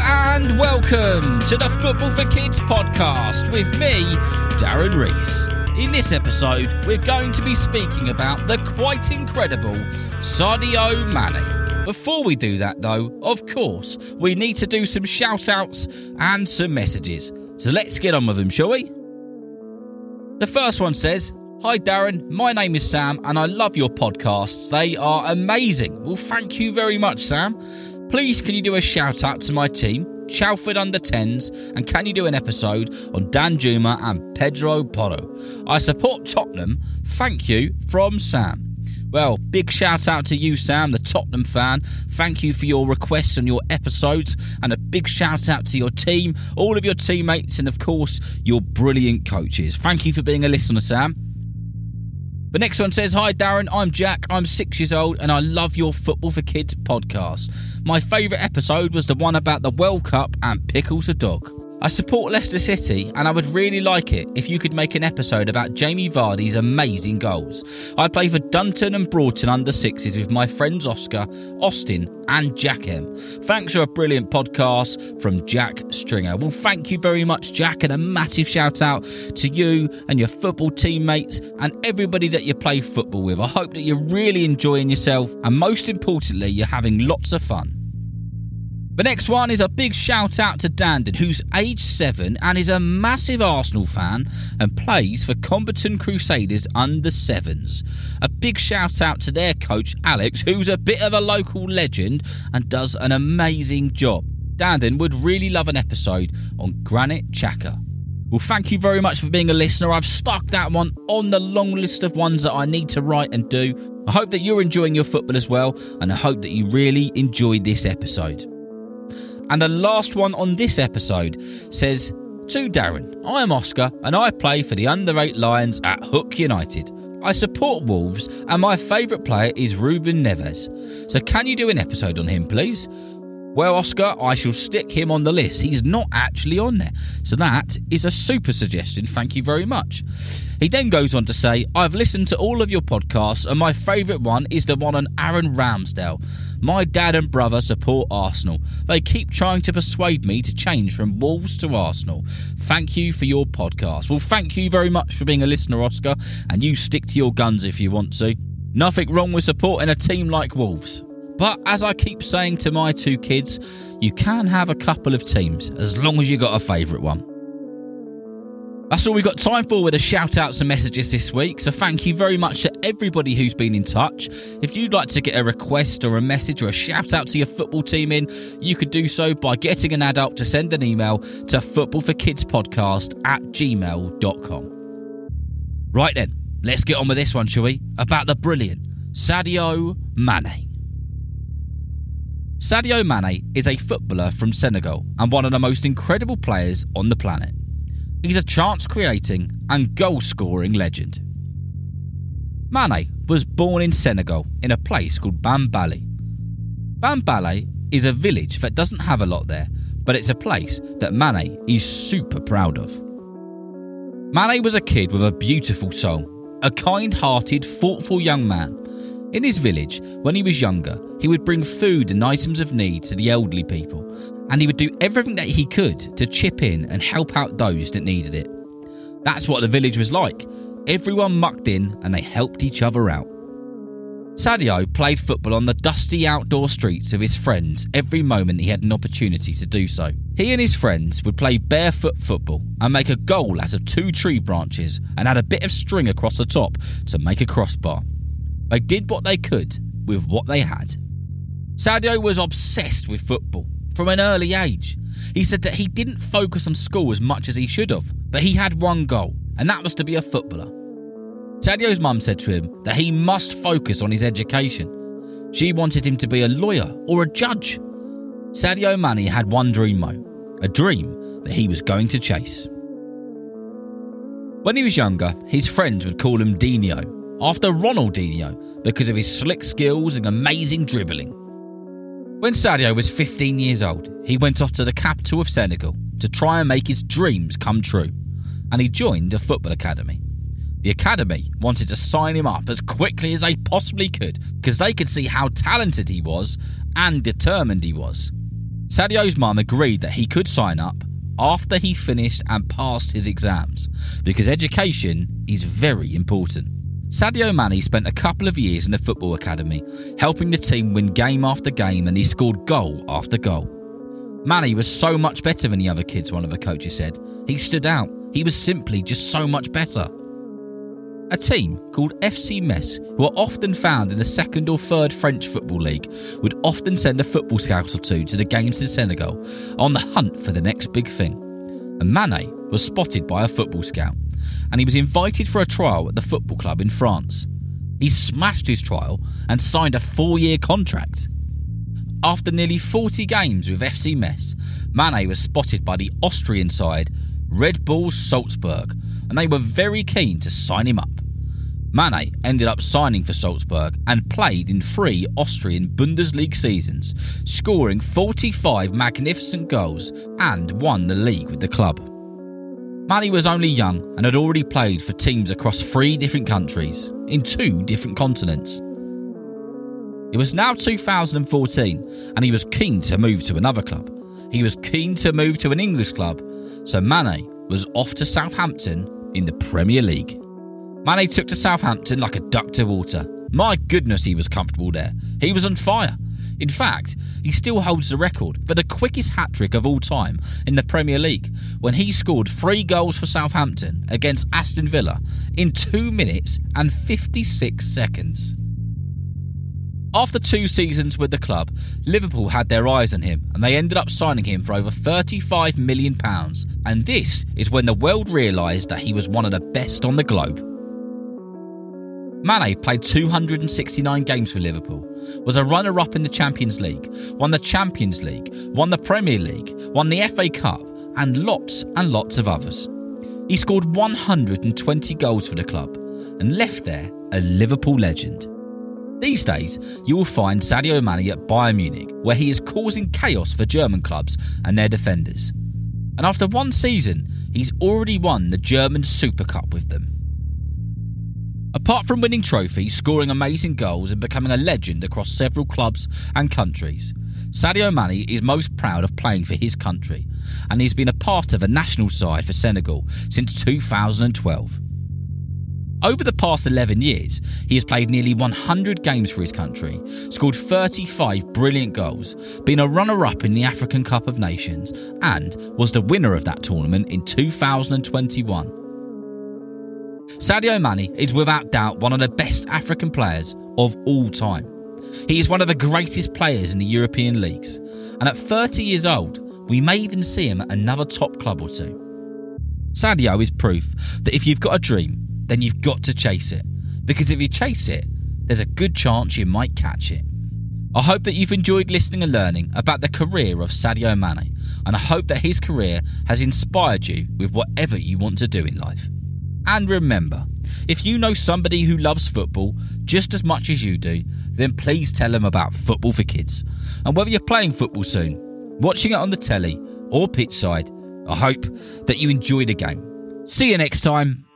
And welcome to the Football for Kids podcast with me, Darren Rees. In this episode, we're going to be speaking about the quite incredible Sadio Mane. Before we do that, though, of course, we need to do some shout outs and some messages. So let's get on with them, shall we? The first one says, Hi Darren, my name is Sam and I love your podcasts. They are amazing. Well, thank you very much, Sam. Please, can you do a shout out to my team, Chalford under 10s, and can you do an episode on Danjuma and Pedro Porro? I support Tottenham. Thank you from Sam. Well, big shout out to you, Sam, the Tottenham fan. Thank you for your requests and your episodes, and a big shout out to your team, all of your teammates, and of course, your brilliant coaches. Thank you for being a listener, Sam. The next one says, Hi Darren, I'm Jack, I'm six years old, and I love your Football for Kids podcast. My favourite episode was the one about the World Cup and Pickles the dog. I support Leicester City, and I would really like it if you could make an episode about Jamie Vardy's amazing goals. I play for Dunton and Broughton under sixes with my friends Oscar, Austin, and Jack M. Thanks for a brilliant podcast from Jack Stringer. Well, thank you very much, Jack, and a massive shout out to you and your football teammates and everybody that you play football with. I hope that you're really enjoying yourself, and most importantly, you're having lots of fun. The next one is a big shout out to Dandon, who's age 7 and is a massive Arsenal fan and plays for Combatant Crusaders under 7s. A big shout out to their coach Alex, who's a bit of a local legend and does an amazing job. Dandon would really love an episode on Granit Xhaka. Well, thank you very much for being a listener. I've stuck that one on the long list of ones that I need to write and do. I hope that you're enjoying your football as well, and I hope that you really enjoyed this episode. And the last one on this episode says To Darren, I am Oscar and I play for the under 8 Lions at Hook United. I support Wolves and my favourite player is Ruben Neves. So can you do an episode on him, please? Well, Oscar, I shall stick him on the list. He's not actually on there. So that is a super suggestion. Thank you very much. He then goes on to say, I've listened to all of your podcasts, and my favourite one is the one on Aaron Ramsdale. My dad and brother support Arsenal. They keep trying to persuade me to change from Wolves to Arsenal. Thank you for your podcast. Well, thank you very much for being a listener, Oscar, and you stick to your guns if you want to. Nothing wrong with supporting a team like Wolves. But as I keep saying to my two kids, you can have a couple of teams as long as you got a favourite one. That's all we've got time for with the shout outs and messages this week. So thank you very much to everybody who's been in touch. If you'd like to get a request or a message or a shout out to your football team in, you could do so by getting an adult to send an email to footballforkidspodcast at gmail.com. Right then, let's get on with this one, shall we? About the brilliant Sadio Mane. Sadio Mane is a footballer from Senegal and one of the most incredible players on the planet. He's a chance creating and goal scoring legend. Mane was born in Senegal in a place called Bambali. Bambali is a village that doesn't have a lot there, but it's a place that Mane is super proud of. Mane was a kid with a beautiful soul, a kind hearted, thoughtful young man. In his village, when he was younger, he would bring food and items of need to the elderly people, and he would do everything that he could to chip in and help out those that needed it. That's what the village was like. Everyone mucked in and they helped each other out. Sadio played football on the dusty outdoor streets of his friends every moment he had an opportunity to do so. He and his friends would play barefoot football and make a goal out of two tree branches and add a bit of string across the top to make a crossbar. They did what they could with what they had. Sadio was obsessed with football from an early age. He said that he didn't focus on school as much as he should have, but he had one goal, and that was to be a footballer. Sadio's mum said to him that he must focus on his education. She wanted him to be a lawyer or a judge. Sadio Mane had one dream, though, a dream that he was going to chase. When he was younger, his friends would call him Dino, after Ronaldinho, because of his slick skills and amazing dribbling. When Sadio was 15 years old, he went off to the capital of Senegal to try and make his dreams come true, and he joined a football academy. The academy wanted to sign him up as quickly as they possibly could because they could see how talented he was and determined he was. Sadio's mum agreed that he could sign up after he finished and passed his exams because education is very important. Sadio Mane spent a couple of years in the football academy, helping the team win game after game, and he scored goal after goal. Mane was so much better than the other kids, one of the coaches said. He stood out. He was simply just so much better. A team called FC Metz, who are often found in the second or third French football league, would often send a football scout or two to the games in Senegal on the hunt for the next big thing. And Mane was spotted by a football scout, and he was invited for a trial at the football club in France. He smashed his trial and signed a four year contract. After nearly 40 games with FC Metz, Mane was spotted by the Austrian side Red Bull Salzburg, and they were very keen to sign him up. Mane ended up signing for Salzburg and played in three Austrian Bundesliga seasons, scoring 45 magnificent goals and won the league with the club. Mane was only young and had already played for teams across three different countries, in two different continents. It was now 2014 and he was keen to move to another club. He was keen to move to an English club, so Mane was off to Southampton in the Premier League. Mane took to Southampton like a duck to water. My goodness, he was comfortable there. He was on fire. In fact, he still holds the record for the quickest hat trick of all time in the Premier League when he scored three goals for Southampton against Aston Villa in 2 minutes and 56 seconds. After two seasons with the club, Liverpool had their eyes on him and they ended up signing him for over £35 million. And this is when the world realised that he was one of the best on the globe. Mane played 269 games for Liverpool, was a runner up in the Champions League, won the Champions League, won the Premier League, won the FA Cup, and lots and lots of others. He scored 120 goals for the club and left there a Liverpool legend. These days, you will find Sadio Mane at Bayern Munich, where he is causing chaos for German clubs and their defenders. And after one season, he's already won the German Super Cup with them. Apart from winning trophies, scoring amazing goals, and becoming a legend across several clubs and countries, Sadio Mane is most proud of playing for his country, and he's been a part of a national side for Senegal since 2012. Over the past 11 years, he has played nearly 100 games for his country, scored 35 brilliant goals, been a runner up in the African Cup of Nations, and was the winner of that tournament in 2021. Sadio Mane is without doubt one of the best African players of all time. He is one of the greatest players in the European leagues, and at 30 years old, we may even see him at another top club or two. Sadio is proof that if you've got a dream, then you've got to chase it. Because if you chase it, there's a good chance you might catch it. I hope that you've enjoyed listening and learning about the career of Sadio Mane, and I hope that his career has inspired you with whatever you want to do in life. And remember, if you know somebody who loves football just as much as you do, then please tell them about Football for Kids. And whether you're playing football soon, watching it on the telly, or pitch side, I hope that you enjoy the game. See you next time.